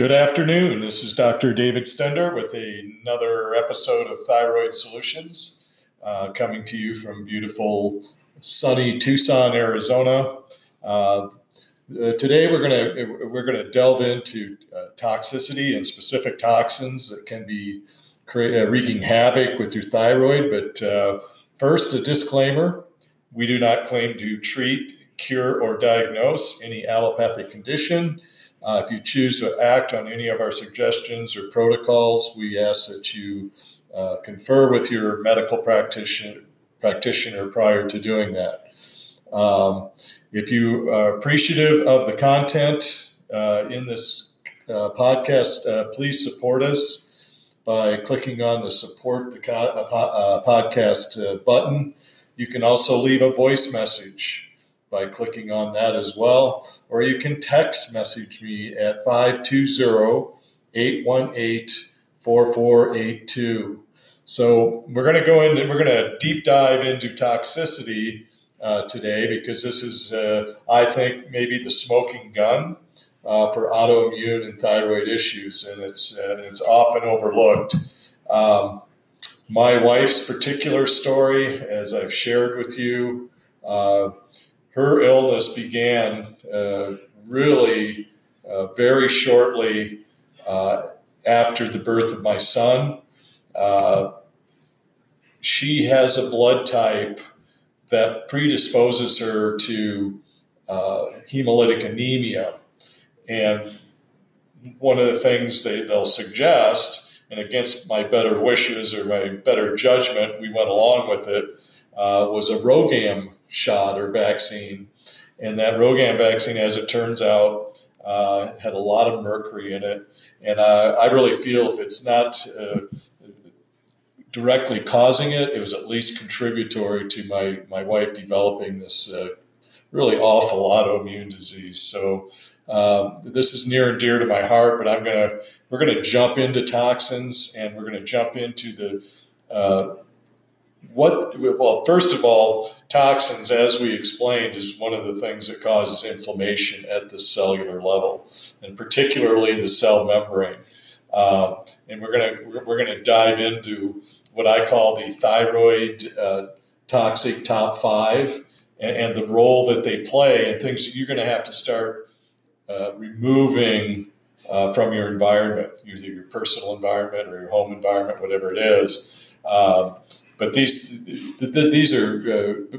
Good afternoon. This is Dr. David Stender with another episode of Thyroid Solutions, uh, coming to you from beautiful, sunny Tucson, Arizona. Uh, uh, today, we're going to we're to delve into uh, toxicity and specific toxins that can be uh, wreaking havoc with your thyroid. But uh, first, a disclaimer: we do not claim to treat, cure, or diagnose any allopathic condition. Uh, if you choose to act on any of our suggestions or protocols, we ask that you uh, confer with your medical practitioner, practitioner prior to doing that. Um, if you are appreciative of the content uh, in this uh, podcast, uh, please support us by clicking on the support the co- uh, podcast button. You can also leave a voice message by clicking on that as well. Or you can text message me at 520 818 4482. So we're going to go into, we're going to deep dive into toxicity uh, today because this is, uh, I think, maybe the smoking gun uh, for autoimmune and thyroid issues, and it's, uh, it's often overlooked. Um, my wife's particular story, as I've shared with you, uh, her illness began uh, really uh, very shortly uh, after the birth of my son. Uh, she has a blood type that predisposes her to uh, hemolytic anemia. And one of the things they, they'll suggest, and against my better wishes or my better judgment, we went along with it, uh, was a RhoGAM shot or vaccine. And that RhoGAM vaccine, as it turns out, uh, had a lot of mercury in it. And uh, I really feel if it's not uh, directly causing it, it was at least contributory to my, my wife developing this uh, really awful autoimmune disease. So um, this is near and dear to my heart, but I'm gonna we're gonna jump into toxins and we're gonna jump into the uh, what well first of all toxins as we explained is one of the things that causes inflammation at the cellular level and particularly the cell membrane. Uh, and we're going to we're to dive into what i call the thyroid uh, toxic top five and, and, the role that they play and things that you're going to have to start uh, removing uh, from your environment either your personal environment or your home environment whatever it is. Um, but these these are uh,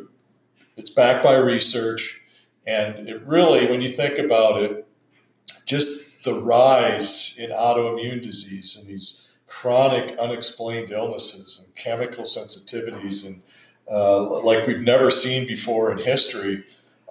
it's backed by research, and it really, when you think about it, just the rise in autoimmune disease and these chronic unexplained illnesses and chemical sensitivities and uh, like we've never seen before in history,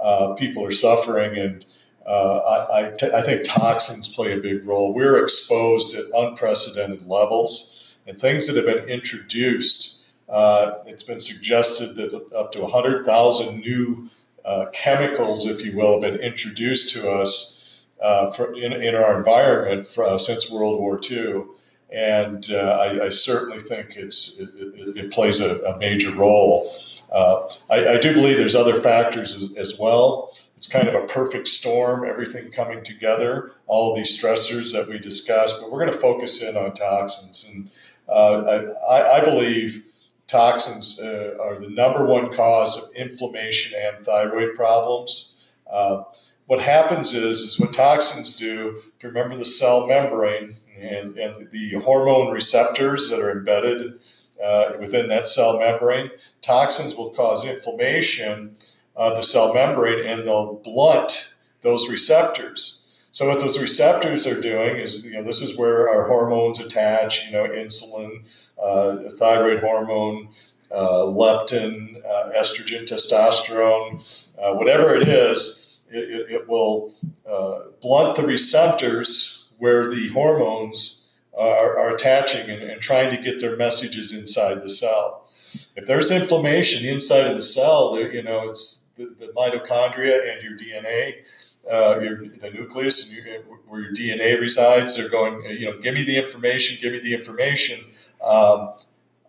uh, people are suffering and. Uh, I, I, t- I think toxins play a big role. We're exposed at unprecedented levels, and things that have been introduced uh, it's been suggested that up to 100,000 new uh, chemicals, if you will, have been introduced to us uh, for, in, in, our environment for, uh, since World War II. And uh, I, I, certainly think it's, it, it, plays a, a, major role. Uh, I, I, do believe there's other factors as, as, well. It's kind of a perfect storm, everything coming together, all of these stressors that we discussed, but we're going to focus in on toxins. And I, I believe toxins uh, are the number one cause of inflammation and thyroid problems. Uh, what happens is, is what toxins do, if you remember the cell membrane and, and the hormone receptors that are embedded uh, within that cell membrane, toxins will cause inflammation of the cell membrane and they'll blunt those receptors. So what those receptors are doing is, you know, this is where our hormones attach, you know, insulin, uh, thyroid hormone, uh, leptin, uh, estrogen, testosterone, uh, whatever it is, it, it will uh, blunt the receptors where the hormones are, are attaching and, and trying to get their messages inside the cell. If there's inflammation inside of the cell, you know, it's the, the mitochondria and your DNA uh, your the nucleus and your, where your DNA resides. They're going, you know, give me the information, give me the information. Um,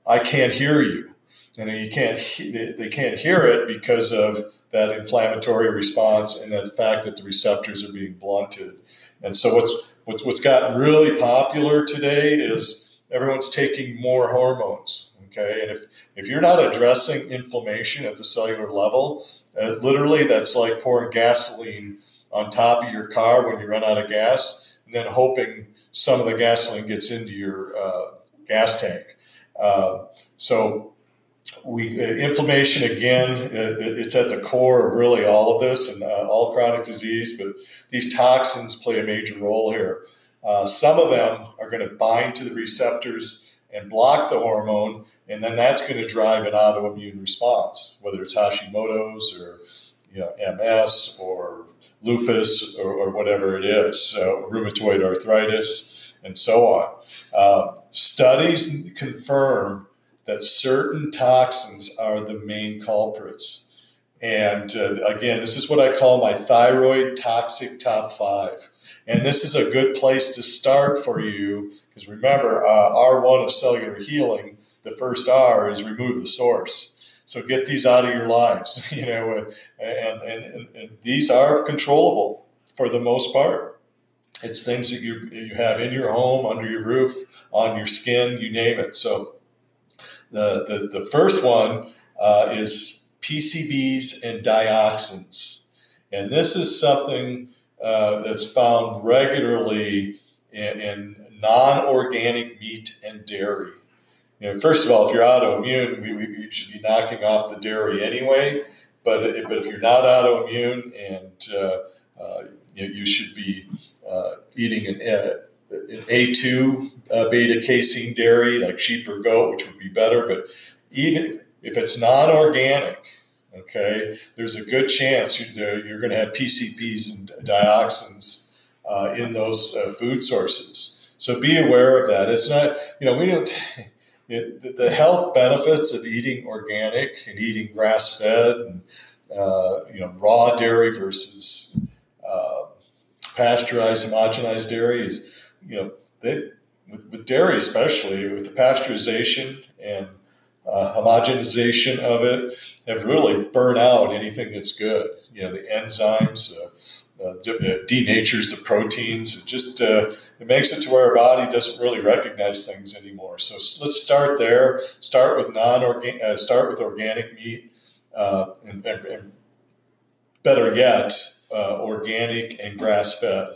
I can't hear you, and you can't. They can't hear it because of that inflammatory response and the fact that the receptors are being blunted. And so what's what's what's gotten really popular today is everyone's taking more hormones. Okay, and if if you're not addressing inflammation at the cellular level, uh, literally that's like pouring gasoline on top of your car when you run out of gas, and then hoping some of the gasoline gets into your uh, gas tank. Uh, so we uh, inflammation again uh, it's at the core of really all of this and uh, all chronic disease but these toxins play a major role here uh, some of them are going to bind to the receptors and block the hormone and then that's going to drive an autoimmune response whether it's hashimoto's or you know ms or lupus or, or whatever it is rheumatoid arthritis and so on uh, studies confirm that certain toxins are the main culprits. And uh, again, this is what I call my thyroid toxic top five. And this is a good place to start for you because remember, uh, R1 of cellular healing, the first R is remove the source. So get these out of your lives, you know, and, and, and, and these are controllable for the most part. It's things that you, you have in your home, under your roof, on your skin, you name it. So the, the, the first one uh, is PCBs and dioxins. And this is something uh, that's found regularly in, in non organic meat and dairy. You know, first of all, if you're autoimmune, we, we, should be knocking off the dairy anyway. But, but if you're not autoimmune and uh, uh you, you, should be uh, eating an, uh, an A2 uh, beta casein dairy like sheep or goat, which would be better. But even if it's non organic, okay, there's a good chance you're going to have PCBs and dioxins uh, in those food sources. So be aware of that. It's not, you know, we don't. It, the health benefits of eating organic and eating grass fed and uh, you know raw dairy versus uh, pasteurized homogenized dairy is you know they, with, with dairy, especially with the pasteurization and uh, homogenization of it, have really burnt out anything that's good. You know, the enzymes. Uh, uh, denatures the proteins. It just uh, it makes it to where our body doesn't really recognize things anymore. So let's start there. Start with non-organic. Uh, start with organic meat, uh, and, and, and, better yet, uh, organic and grass-fed.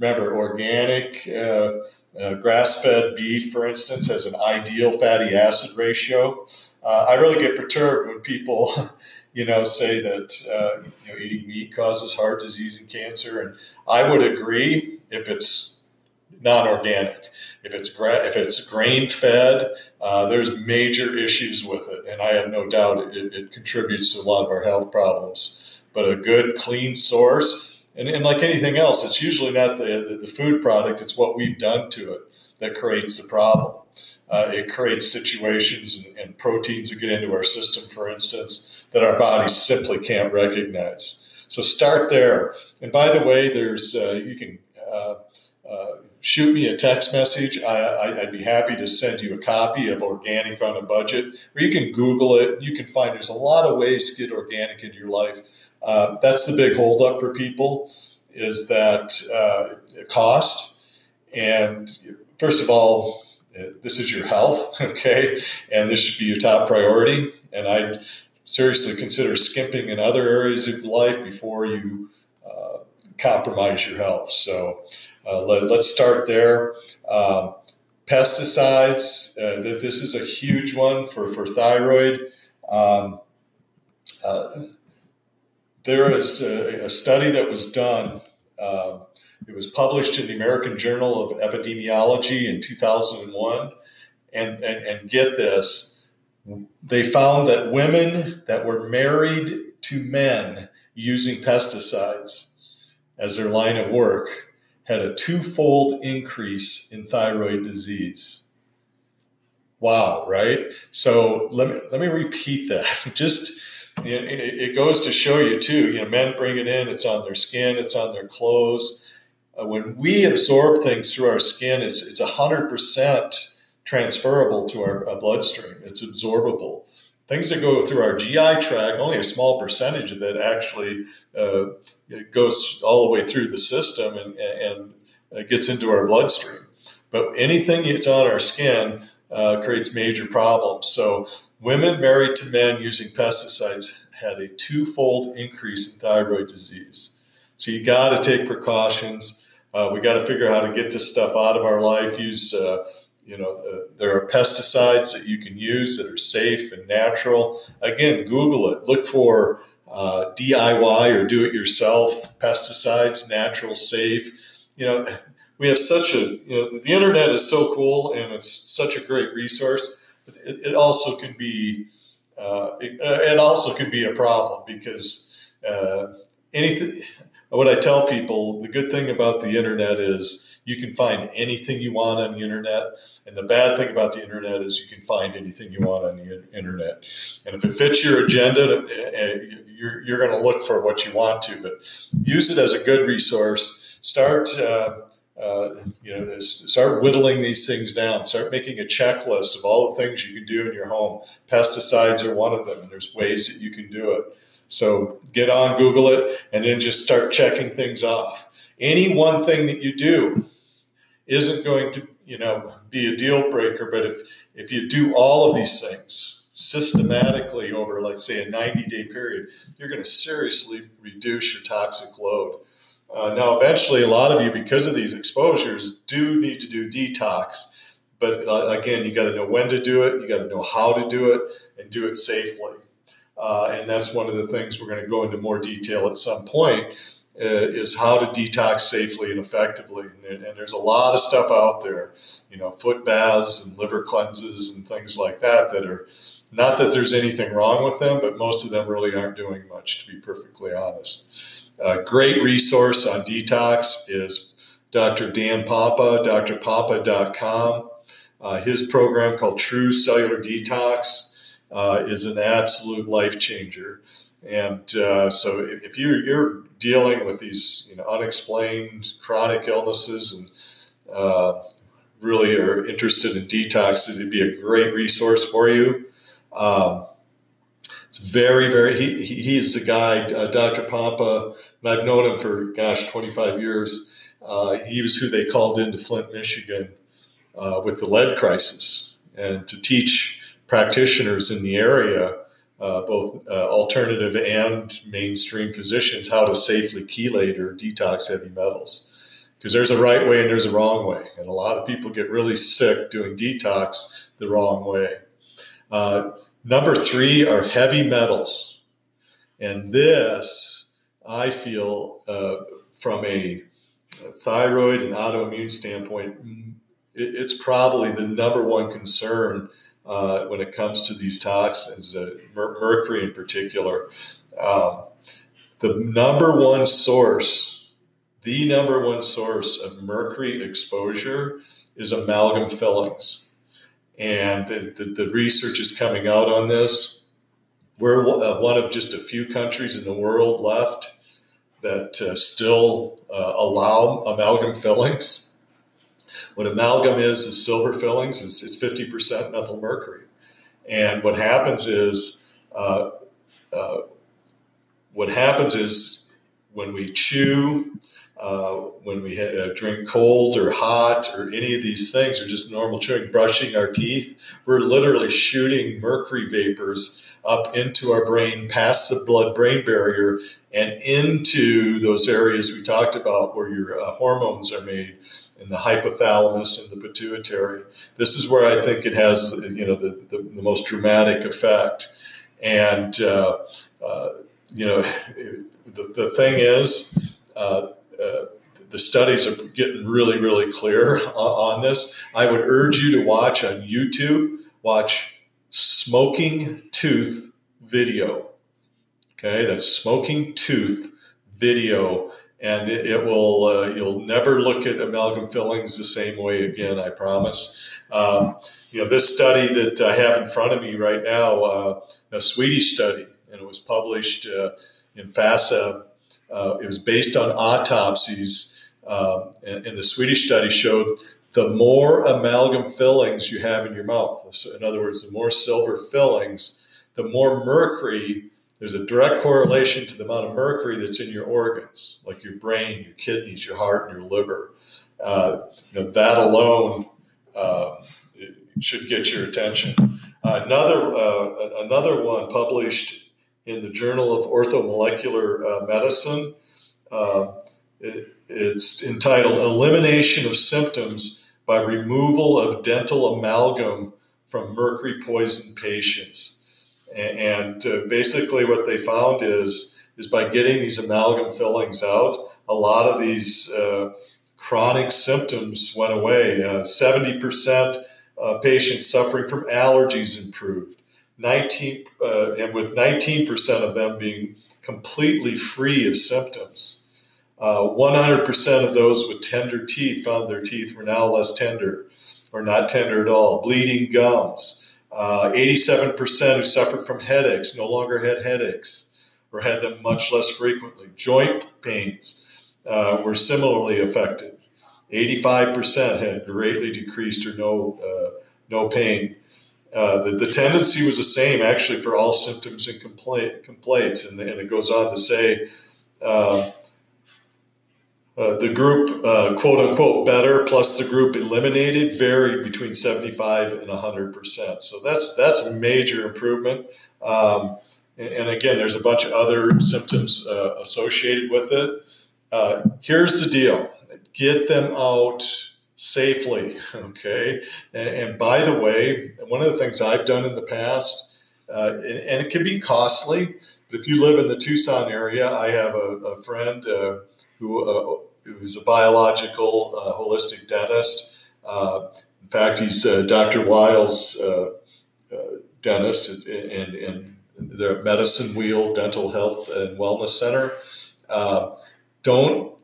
Remember, organic uh, uh, grass fed beef, for instance, has an ideal fatty acid ratio. Uh, I really get perturbed when people, you know, say that uh, you know, eating meat causes heart disease and cancer. And I would agree if it's non organic. If it's, gra- if it's grain fed, uh, there's major issues with it. And I have no doubt it, it contributes to a lot of our health problems. But a good, clean source, and, and like anything else, it's usually not the, the food product, it's what we've done to it that creates the problem. Uh, it creates situations and, and, proteins that get into our system, for instance, that our bodies simply can't recognize. So start there. And by the way, there's uh, you can uh, uh shoot me a text message. I, would be happy to send you a copy of Organic on a Budget, or you can Google it. You can find there's a lot of ways to get organic into your life. Uh, that's the big holdup for people is that uh, cost. And first of all, uh, this is your health, okay, and this should be your top priority. And I'd seriously consider skimping in other areas of life before you uh, compromise your health. So uh, let, us start there. Um, pesticides, uh, this is a huge one for, for thyroid. Um, uh, there is a, a, study that was done. Uh, it was published in the American Journal of Epidemiology in 2001. And, and, and get this, they found that women that were married to men using pesticides as their line of work had a twofold increase in thyroid disease. Wow, right? So let me let me repeat that. Just it, goes to show you too. You know, men bring it in; it's on their skin, it's on their clothes. Uh, when we absorb things through our skin, it's it's hundred percent transferable to our, our bloodstream. It's absorbable. Things that go through our GI tract, only a small percentage of that actually uh, goes all the way through the system and, and uh, gets into our bloodstream. But anything that's on our skin uh, creates major problems. So women married to men using pesticides had a twofold increase in thyroid disease. So you got to take precautions. Uh, we got to figure out how to get this stuff out of our life. Use, uh, you know, uh, there are pesticides that you can use that are safe and natural. Again, Google it. Look for uh, DIY or do it yourself pesticides, natural, safe. You know, we have such a, you know, the internet is so cool and it's such a great resource. But it, it also can be, uh, it, it, also can be a problem because uh, anything what I tell people, the good thing about the internet is you can find anything you want on the internet. And the bad thing about the internet is you can find anything you want on the internet. And if it fits your agenda, eh, you're, you're going to look for what you want to, but use it as a good resource. Start, uh, uh, you know, start whittling these things down. Start making a checklist of all the things you can do in your home. Pesticides are one of them, and there's ways that you can do it. So get on, Google it, and then just start checking things off. Any one thing that you do isn't going to, you know, be a deal breaker, but if if you do all of these things systematically over, like say, a 90 day period, you're going to seriously reduce your toxic load. Uh, now, eventually, a lot of you, because of these exposures, do need to do detox. But uh, again, you got to know when to do it, you got to know how to do it, and do it safely. Uh, and that's one of the things we're going to go into more detail at some point is how to detox safely and effectively. And, there's a lot of stuff out there, you know, foot baths and liver cleanses and things like that that are not that there's anything wrong with them, but most of them really aren't doing much, to be perfectly honest. A great resource on detox is Dr. Dan Pompa, drpompa.com. Uh, his program called True Cellular Detox uh, is an absolute life changer. And uh, so if you're, you're, dealing with these you know, unexplained chronic illnesses and uh, really are interested in detox, it'd be a great resource for you. Um, it's very, very, he, he is the guy, uh, Dr. Pompa, and I've known him for, gosh, 25 years. Uh, he was who they called into Flint, Michigan uh, with the lead crisis and to teach practitioners in the area, uh, both uh, alternative and mainstream physicians, how to safely chelate or detox heavy metals. Because there's a right way and there's a wrong way. And a lot of people get really sick doing detox the wrong way. Uh, number three are heavy metals. And this, I feel, uh, from a thyroid and autoimmune standpoint, it's probably the number one concern uh, when it comes to these toxins, uh, mercury in particular. Um, the number one source, the number one source of mercury exposure is amalgam fillings. And the, the, the research is coming out on this. We're uh, one of just a few countries in the world left that uh, still uh, allow amalgam fillings. What amalgam is is silver fillings. It's, it's 50% methyl mercury. And what happens is, uh, uh, what happens is when we chew, uh, when we uh, drink cold or hot or any of these things, or just normal chewing, brushing our teeth, we're literally shooting mercury vapors up into our brain, past the blood brain barrier, and into those areas we talked about where your uh, hormones are made in the hypothalamus and the pituitary. This is where I think it has, you know, the, the, the most dramatic effect. And, uh, uh, you know, the, the thing is, uh, uh the studies are getting really, really clear on this. I would urge you to watch on YouTube, watch smoking tooth video. Okay, that's smoking tooth video and it, it will uh, you'll never look at amalgam fillings the same way again i promise. Um, you know this study that i have in front of me right now uh, a swedish study and it was published uh, in fasa uh, it was based on autopsies um, and, and, the swedish study showed the more amalgam fillings you have in your mouth so in other words the more silver fillings the more mercury there's a direct correlation to the amount of mercury that's in your organs, like your brain, your kidneys, your heart, and your liver. uh, you know, that alone uh, should get your attention. another uh, another one published in the Journal of Orthomolecular uh, Medicine. Um, it, it's entitled "Elimination of Symptoms by Removal of Dental Amalgam from Mercury Poisoned Patients." And, uh, basically, what they found is is by getting these amalgam fillings out, a lot of these uh, chronic symptoms went away. Uh, 70% of patients suffering from allergies improved. 19, uh, and with 19% of them being completely free of symptoms. 100% uh, of those with tender teeth found their teeth were now less tender or not tender at all. Bleeding gums. 87% uh, who suffered from headaches no longer had headaches or had them much less frequently. Joint pains uh, were similarly affected. 85% had greatly decreased or no, uh, no pain. Uh, the, the, tendency was the same actually for all symptoms and complaint, complaints. And, and, it goes on to say um, uh, the group, uh, quote unquote, better plus the group eliminated varied between 75 and 100%. So that's, that's a major improvement. Um, and, and, again, there's a bunch of other symptoms uh, associated with it. Uh, here's the deal get them out safely. Okay. And, and, by the way, one of the things I've done in the past, uh, and, and, it can be costly, but if you live in the Tucson area, I have a, a friend uh, who uh, who's a biological uh, holistic dentist. Uh, in fact, he's uh, Dr. Weil's dentist and, and, the Medicine Wheel Dental Health and Wellness Center. don't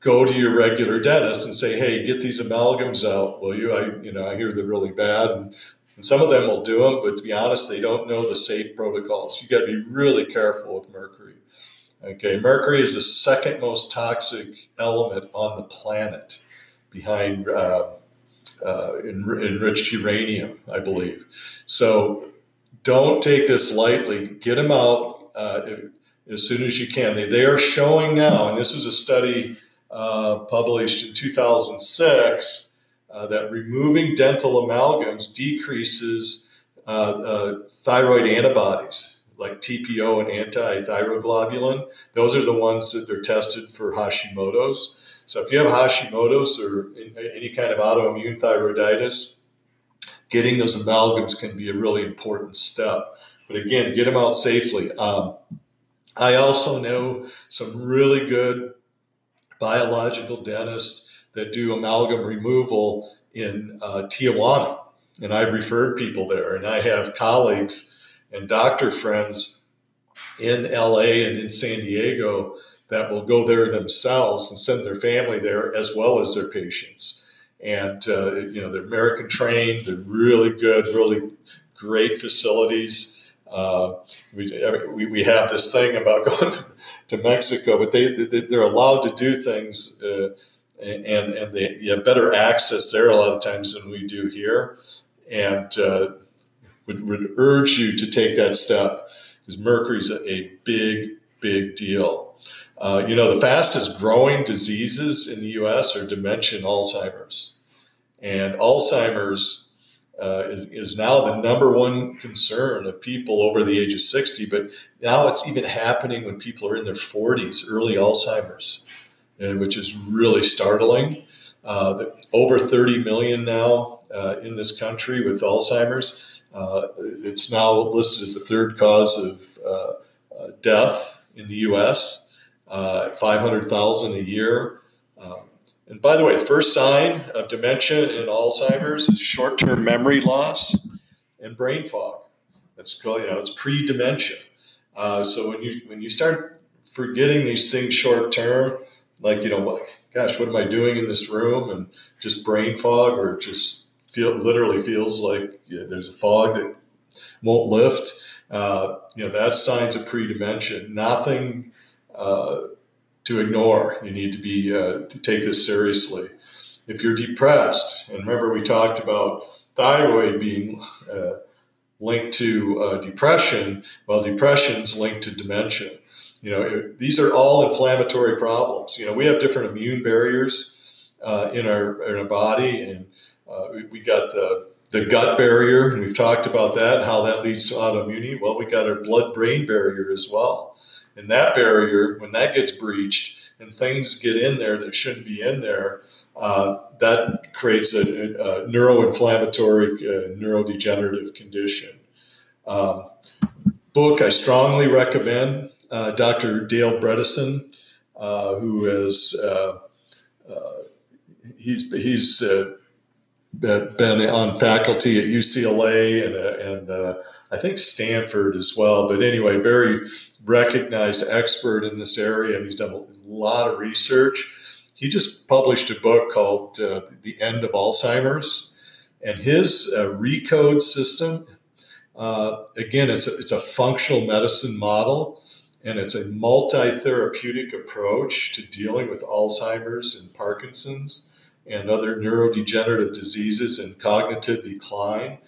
go to your regular dentist and say, "Hey, get these amalgams out, will you?" I, you know, I hear they're really bad, and, and some of them will do them, but to be honest, they don't know the safe protocols. You got to be really careful with mercury. Okay, mercury is the second most toxic element on the planet, behind uh, uh, enriched uranium, I believe. So don't take this lightly. Get them out uh, as soon as you can. They, they are showing now, and this was a study uh, published in 2006 uh, that removing dental amalgams decreases uh, thyroid antibodies like TPO and anti-thyroglobulin. Those are the ones that are tested for Hashimoto's. So if you have Hashimoto's or any kind of autoimmune thyroiditis, getting those amalgams can be a really important step. But again, get them out safely. Um, I also know some really good biological dentists that do amalgam removal in uh, Tijuana. And I've referred people there, and I have colleagues and doctor friends in LA and in San Diego that will go there themselves and send their family there as well as their patients. And, uh, you know, they're American trained, they're really good, really great facilities. Uh, we, we, we, have this thing about going to Mexico, but they, they, are allowed to do things uh, and, and they have better access there a lot of times than we do here. And uh, would, would urge you to take that step because mercury is a, a big, big deal. Uh, you know, the fastest growing diseases in the US are dementia and Alzheimer's. And Alzheimer's uh, is, is now the number one concern of people over the age of 60. But now it's even happening when people are in their 40s, early Alzheimer's, uh, which is really startling. Uh, over 30 million now uh, in this country with Alzheimer's. Uh, it's now listed as the third cause of uh, death in the U.S. at 500,000 a year. Um, and by the way, the first sign of dementia and Alzheimer's is short-term memory loss and brain fog. That's called, you know, it's pre-dementia. Uh, so when you when you start forgetting these things short term, like you know, gosh, what am I doing in this room, and just brain fog, or just feel literally feels like yeah, there's a fog that won't lift. Uh, you know, that's signs of pre-dementia. Nothing. Uh, to ignore. You need to be uh, to take this seriously. If you're depressed, and remember we talked about thyroid being uh, linked to uh, depression. Well, depression's linked to dementia. You know, it, these are all inflammatory problems. You know, we have different immune barriers. uh, in our in our body, and uh, we, we, got the the gut barrier, we've talked about that and how that leads to autoimmunity. Well, we got our blood brain barrier as well, and that barrier when that gets breached and things get in there that shouldn't be in there, uh, that creates a, a neuroinflammatory, uh, neurodegenerative condition. Um, book I strongly recommend uh, Dr. Dale Bredesen, uh, who is uh, uh, he's he's been on faculty at UCLA and, and I think Stanford as well. But anyway, very recognized expert in this area, and he's done a lot of research. He just published a book called uh, "The End of Alzheimer's," and his uh, ReCode system. Uh, again, it's a, it's a functional medicine model, and it's a multi-therapeutic approach to dealing with Alzheimer's and Parkinson's and other neurodegenerative diseases and cognitive decline.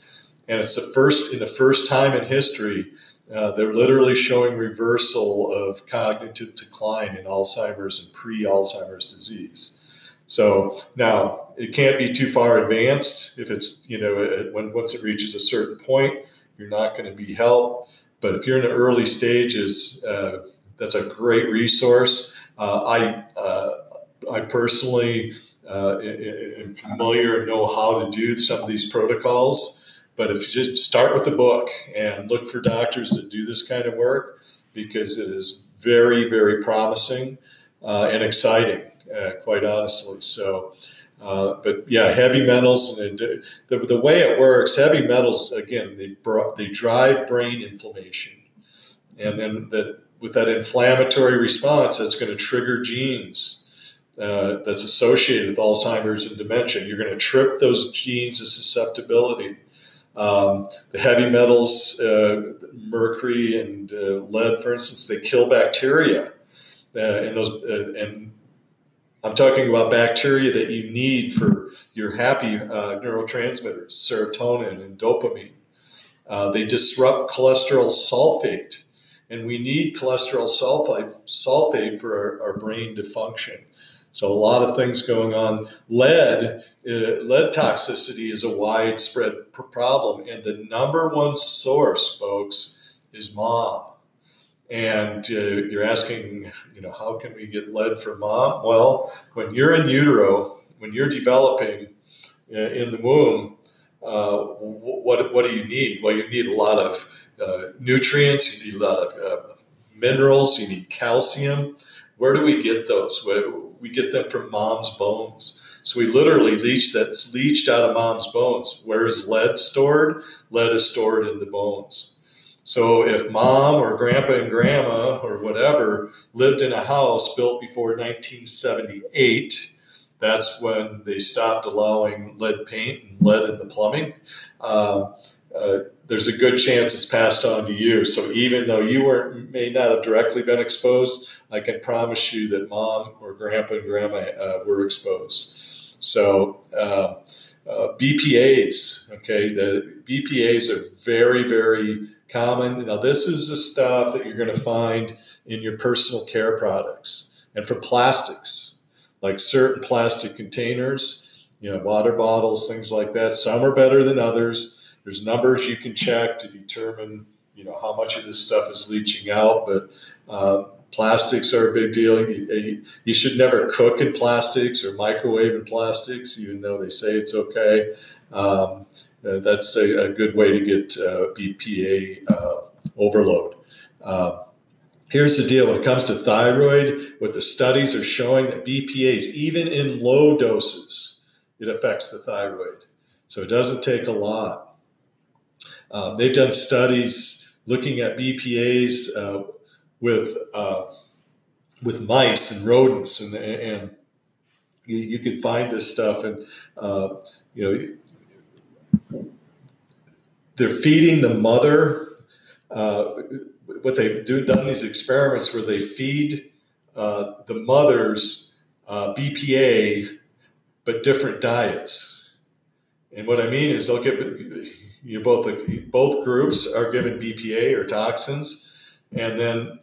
And it's the first in the first time in history uh, they're literally showing reversal of cognitive decline in Alzheimer's and pre-Alzheimer's disease. So now it can't be too far advanced. If it's you know it, when once it reaches a certain point, you're not going to be helped. But if you're in the early stages, uh, that's a great resource. Uh, I uh, I personally uh, am familiar and know how to do some of these protocols. But if you just start with the book and look for doctors that do this kind of work, because it is very, very promising uh, and exciting, uh, quite honestly. So, uh, but yeah, heavy metals and the, the way it works, heavy metals again they they drive brain inflammation, and then that with that inflammatory response, that's going to trigger genes uh, that's associated with Alzheimer's and dementia. You're going to trip those genes of susceptibility um, the heavy metals, uh, mercury and uh, lead, for instance, they kill bacteria. Uh, and those, uh, and I'm talking about bacteria that you need for your happy uh, neurotransmitters, serotonin and dopamine. Uh, they disrupt cholesterol sulfate, and we need cholesterol sulfate, sulfate for our, our brain to function. So a lot of things going on. Lead, uh, lead toxicity is a widespread problem, and the number one source, folks, is mom. And uh, you're asking, you know, how can we get lead from mom? Well, when you're in utero, when you're developing uh, in the womb, uh, what what do you need? Well, you need a lot of uh, nutrients. You need a lot of uh, minerals. You need calcium. Where do we get those? We get them from mom's bones. So we literally leach that's leached out of mom's bones. Where is lead stored? Lead is stored in the bones. So if mom or grandpa and grandma or whatever lived in a house built before 1978, that's when they stopped allowing lead paint and lead in the plumbing. Uh, uh, there's a good chance it's passed on to you. So even though you were may not have directly been exposed, I can promise you that mom or grandpa and grandma uh, were exposed. So uh, uh BPA's, okay, the BPA's are very very common. Now this is the stuff that you're going to find in your personal care products and for plastics, like certain plastic containers, you know, water bottles, things like that. Some are better than others there's numbers you can check to determine, you know, how much of this stuff is leaching out. But uh, plastics are a big deal. You, you, should never cook in plastics or microwave in plastics, even though they say it's okay. Um, uh, that's a, a, good way to get uh, BPA uh, overload. Um, here's the deal when it comes to thyroid, what the studies are showing that BPAs, even in low doses, it affects the thyroid. So it doesn't take a lot. Um, they've done studies looking at BPAs uh, with uh, with mice and rodents, and, and you, you can find this stuff, and uh, you know they're feeding the mother. Uh, what they've do, done these experiments where they feed the mothers BPA, but different diets. And what I mean is they'll get you both both groups are given BPA or toxins, and then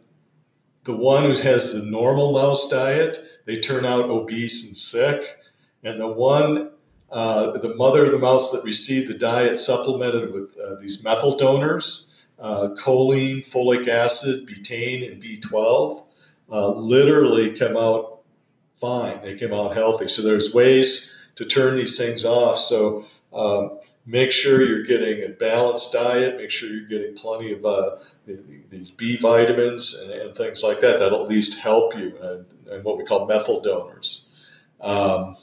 the one who has the normal mouse diet, they turn out obese and sick, And the one, uh, the mother of the mouse that received the diet supplemented with uh, these methyl donors, uh, choline, folic acid, betaine, and B12, uh, literally come out fine. They came out healthy. So there's ways to turn these things off. So um, make sure you're getting a balanced diet. Make sure you're getting plenty of uh, these B vitamins and, and, things like that. That'll at least help you. And, and what we call methyl donors. Um,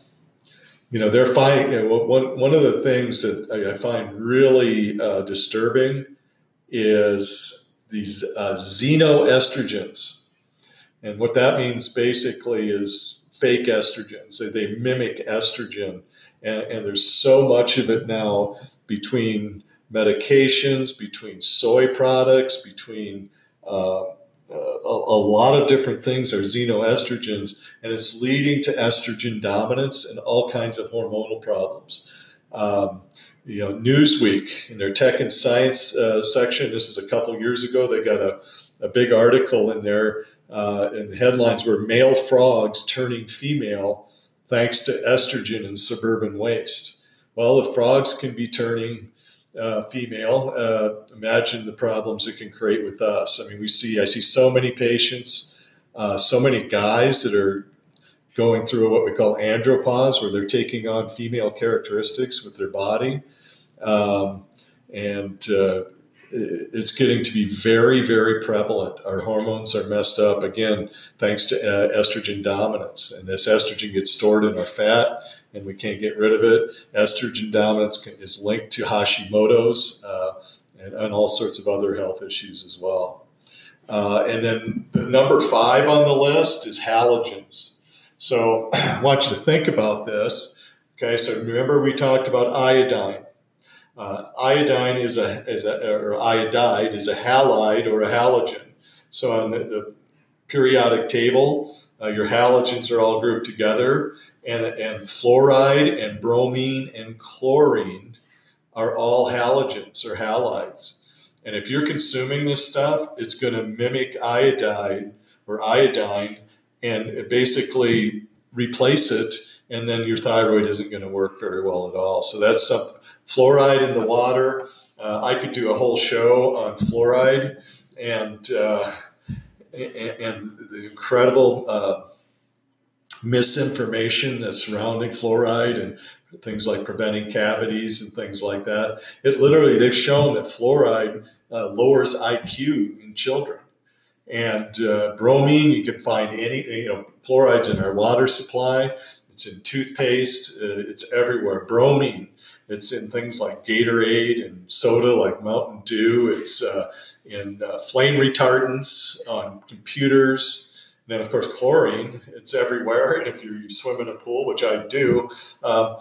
you know, they're finding you know, one one of the things that I, find really uh, disturbing is these uh, xenoestrogens, and what that means basically is fake estrogens. They, they mimic estrogen and, and there's so much of it now between medications, between soy products, between uh, a, a, lot of different things are xenoestrogens, and it's leading to estrogen dominance and all kinds of hormonal problems. Um, you know, Newsweek in their tech and science uh, section, this is a couple years ago, they got a, a big article in there, uh, and the headlines were Male Frogs Turning Female thanks to estrogen in suburban waste. Well, if frogs can be turning uh, female, uh, imagine the problems it can create with us. I mean, we see, I see so many patients, uh, so many guys that are going through what we call andropause, where they're taking on female characteristics with their body. Um, and uh, it's getting to be very, very prevalent. Our hormones are messed up again, thanks to uh, estrogen dominance. And this estrogen gets stored in our fat, and we can't get rid of it. Estrogen dominance can, is linked to Hashimoto's uh, and, and, all sorts of other health issues as well. Uh, and then the number five on the list is halogens. So I want you to think about this. Okay, so remember we talked about iodine. Uh, iodine is a, is a, or iodide is a halide or a halogen. So on the, the periodic table, uh, your halogens are all grouped together, and, and fluoride and bromine and chlorine are all halogens or halides. And if you're consuming this stuff, it's going to mimic iodide or iodine and basically replace it, and then your thyroid isn't going to work very well at all. So that's something fluoride in the water. Uh, I could do a whole show on fluoride and uh, and, the incredible uh, misinformation that's surrounding fluoride and things like preventing cavities and things like that. It literally they've shown that fluoride uh, lowers IQ in children. And uh, bromine, you can find any, you know, fluoride's in our water supply. It's in toothpaste. Uh, it's everywhere. Bromine it's in things like Gatorade and soda like Mountain Dew. It's uh, in uh, flame retardants on computers. And then, of course, chlorine. It's everywhere. And if you swim in a pool, which I do, um,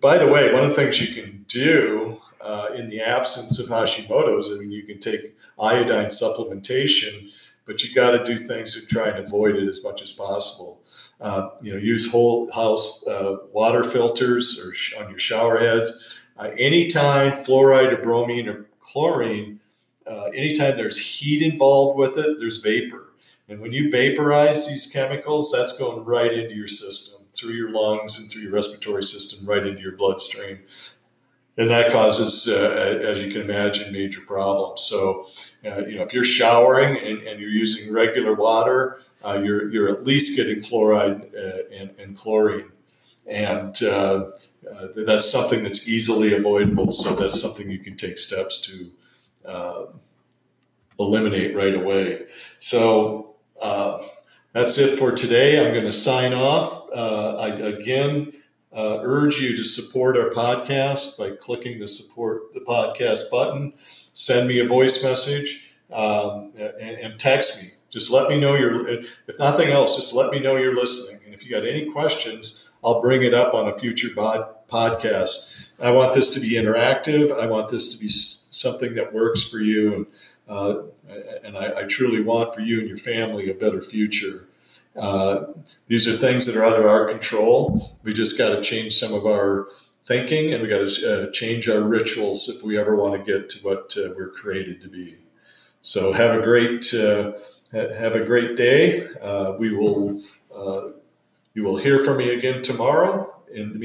by the way, one of the things you can do uh, in the absence of Hashimoto's, I mean, you can take iodine supplementation, but you got to do things to try and avoid it as much as possible. Uh, you know, use whole house uh, water filters or sh- on your shower heads. Uh, anytime fluoride or bromine or chlorine, uh, anytime there's heat involved with it, there's vapor. And when you vaporize these chemicals, that's going right into your system, through your lungs and through your respiratory system, right into your bloodstream. And that causes, uh, as you can imagine, major problems. So, uh, you know, if you're showering and, and you're using regular water, uh, you're, you're at least getting fluoride uh, and, and, chlorine. And uh, uh, that's something that's easily avoidable. So that's something you can take steps to eliminate right away. So that's it for today. I'm going to sign off. I, again, uh, urge you to support our podcast by clicking the support the podcast button. Send me a voice message um, and, and, text me. Just let me know you're, if nothing else, just let me know you're listening. And if you got any questions, I'll bring it up on a future bod- podcast. I want this to be interactive. I want this to be something that works for you. And, uh, and I, I truly want for you and your family a better future. Uh, these are things that are under our control. We just got to change some of our thinking and we got to uh, change our rituals if we ever want to get to what uh, we're created to be. So have a great uh, have a great day. Uh, we will you will hear from me again tomorrow.